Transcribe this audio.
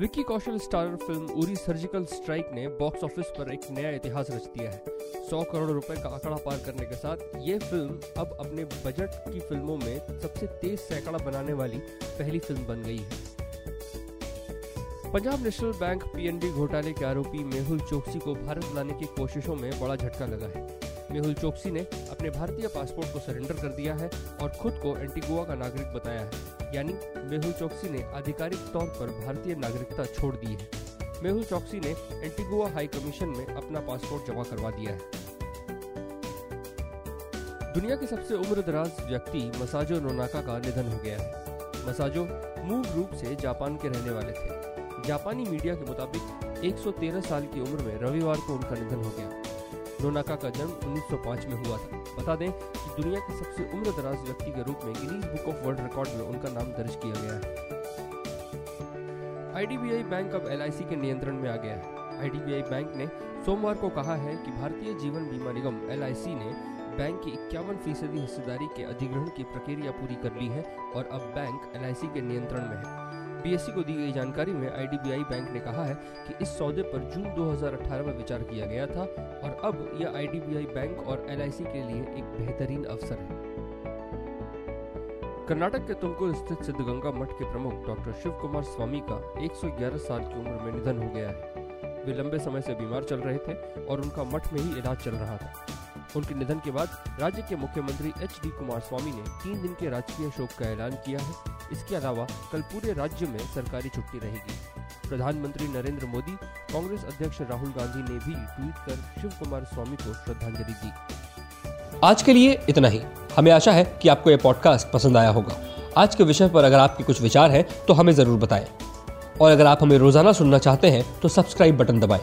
Vicky Kaushal starrer फ़िल्म Uri surgical strike ने box office पर एक नया इतिहास रच दिया है। 100 करोड़ रुपए का आंकड़ा पार करने के साथ ये फ़िल्म अब अपने बजट की फ़िल्मों में सबसे तेज सैकड़ा बनाने वाली पहली फ़िल्म बन गई है। पंजाब नेशनल बैंक पीएनबी घोटाले के आरोपी मेहुल चोकसी को भारत लाने की कोशिशों में बड़ा झटका लगा है। मेहुल चोकसी ने अपने भारतीय पासपोर्ट को सरेंडर कर दिया है और खुद को एंटीगुआ का नागरिक बताया है। यानी मेहुल चौकसी ने आधिकारिक तौर पर भारतीय नागरिकता छोड़ दी है। मेहुल चौकसी ने एंटीगुआ हाई कमीशन में अपना पासपोर्ट जमा करवा दिया है। दुनिया के सबसे उम्र दराज व्यक्ति मसाजो नोनाका का निधन हो गया है। मसाजो मूल रूप से जापान के रहने वाले थे। जापानी मीडिया के मुताबिक 113 साल की उम्र में रविवार को उनका निधन हो गया। नोनाका का जन्म 1905 में हुआ था। बता दें कि दुनिया के सबसे उम्र दराज व्यक्ति के रूप में Guinness book of world record में उनका नाम दर्ज किया गया है। आईडीबीआई बैंक अब एलआईसी के नियंत्रण में आ गया है। आईडीबीआई बैंक ने सोमवार को कहा है कि भारतीय जीवन बीमा निगम एलआईसी ने बैंक की इक्यावन फ़ीसदी हिस्सेदारी के अधिग्रहण की प्रक्रिया पूरी कर ली है और अब बैंक LIC के नियंत्रण में है। बीएससी को दी गई जानकारी में आईडीबीआई बैंक ने कहा है कि इस सौदे पर जून 2018 में विचार किया गया था और अब यह आईडीबीआई बैंक और एलआईसी के लिए एक बेहतरीन अवसर है। कर्नाटक के तुमकुर स्थित सिद्धगंगा मठ के प्रमुख डॉक्टर शिव कुमार स्वामी का 111 साल की उम्र में निधन हो गया है। वे लंबे समय से बीमार चल रहे थे और उनका मठ में ही इलाज चल रहा था। उनके निधन के बाद राज्य के मुख्यमंत्री एच डी कुमार स्वामी ने तीन दिन के राजकीय शोक का ऐलान किया है। इसके अलावा कल पूरे राज्य में सरकारी छुट्टी रहेगी। प्रधानमंत्री नरेंद्र मोदी, कांग्रेस अध्यक्ष राहुल गांधी ने भी ट्वीट कर शिव कुमार स्वामी को श्रद्धांजलि दी। आज के लिए इतना ही। हमें आशा है कि आपको यह पॉडकास्ट पसंद आया होगा। आज के विषय पर अगर आपके कुछ विचार हैं तो हमें ज़रूर बताएँ। और अगर आप हमें रोज़ाना सुनना चाहते हैं तो सब्सक्राइब बटन दबाएँ।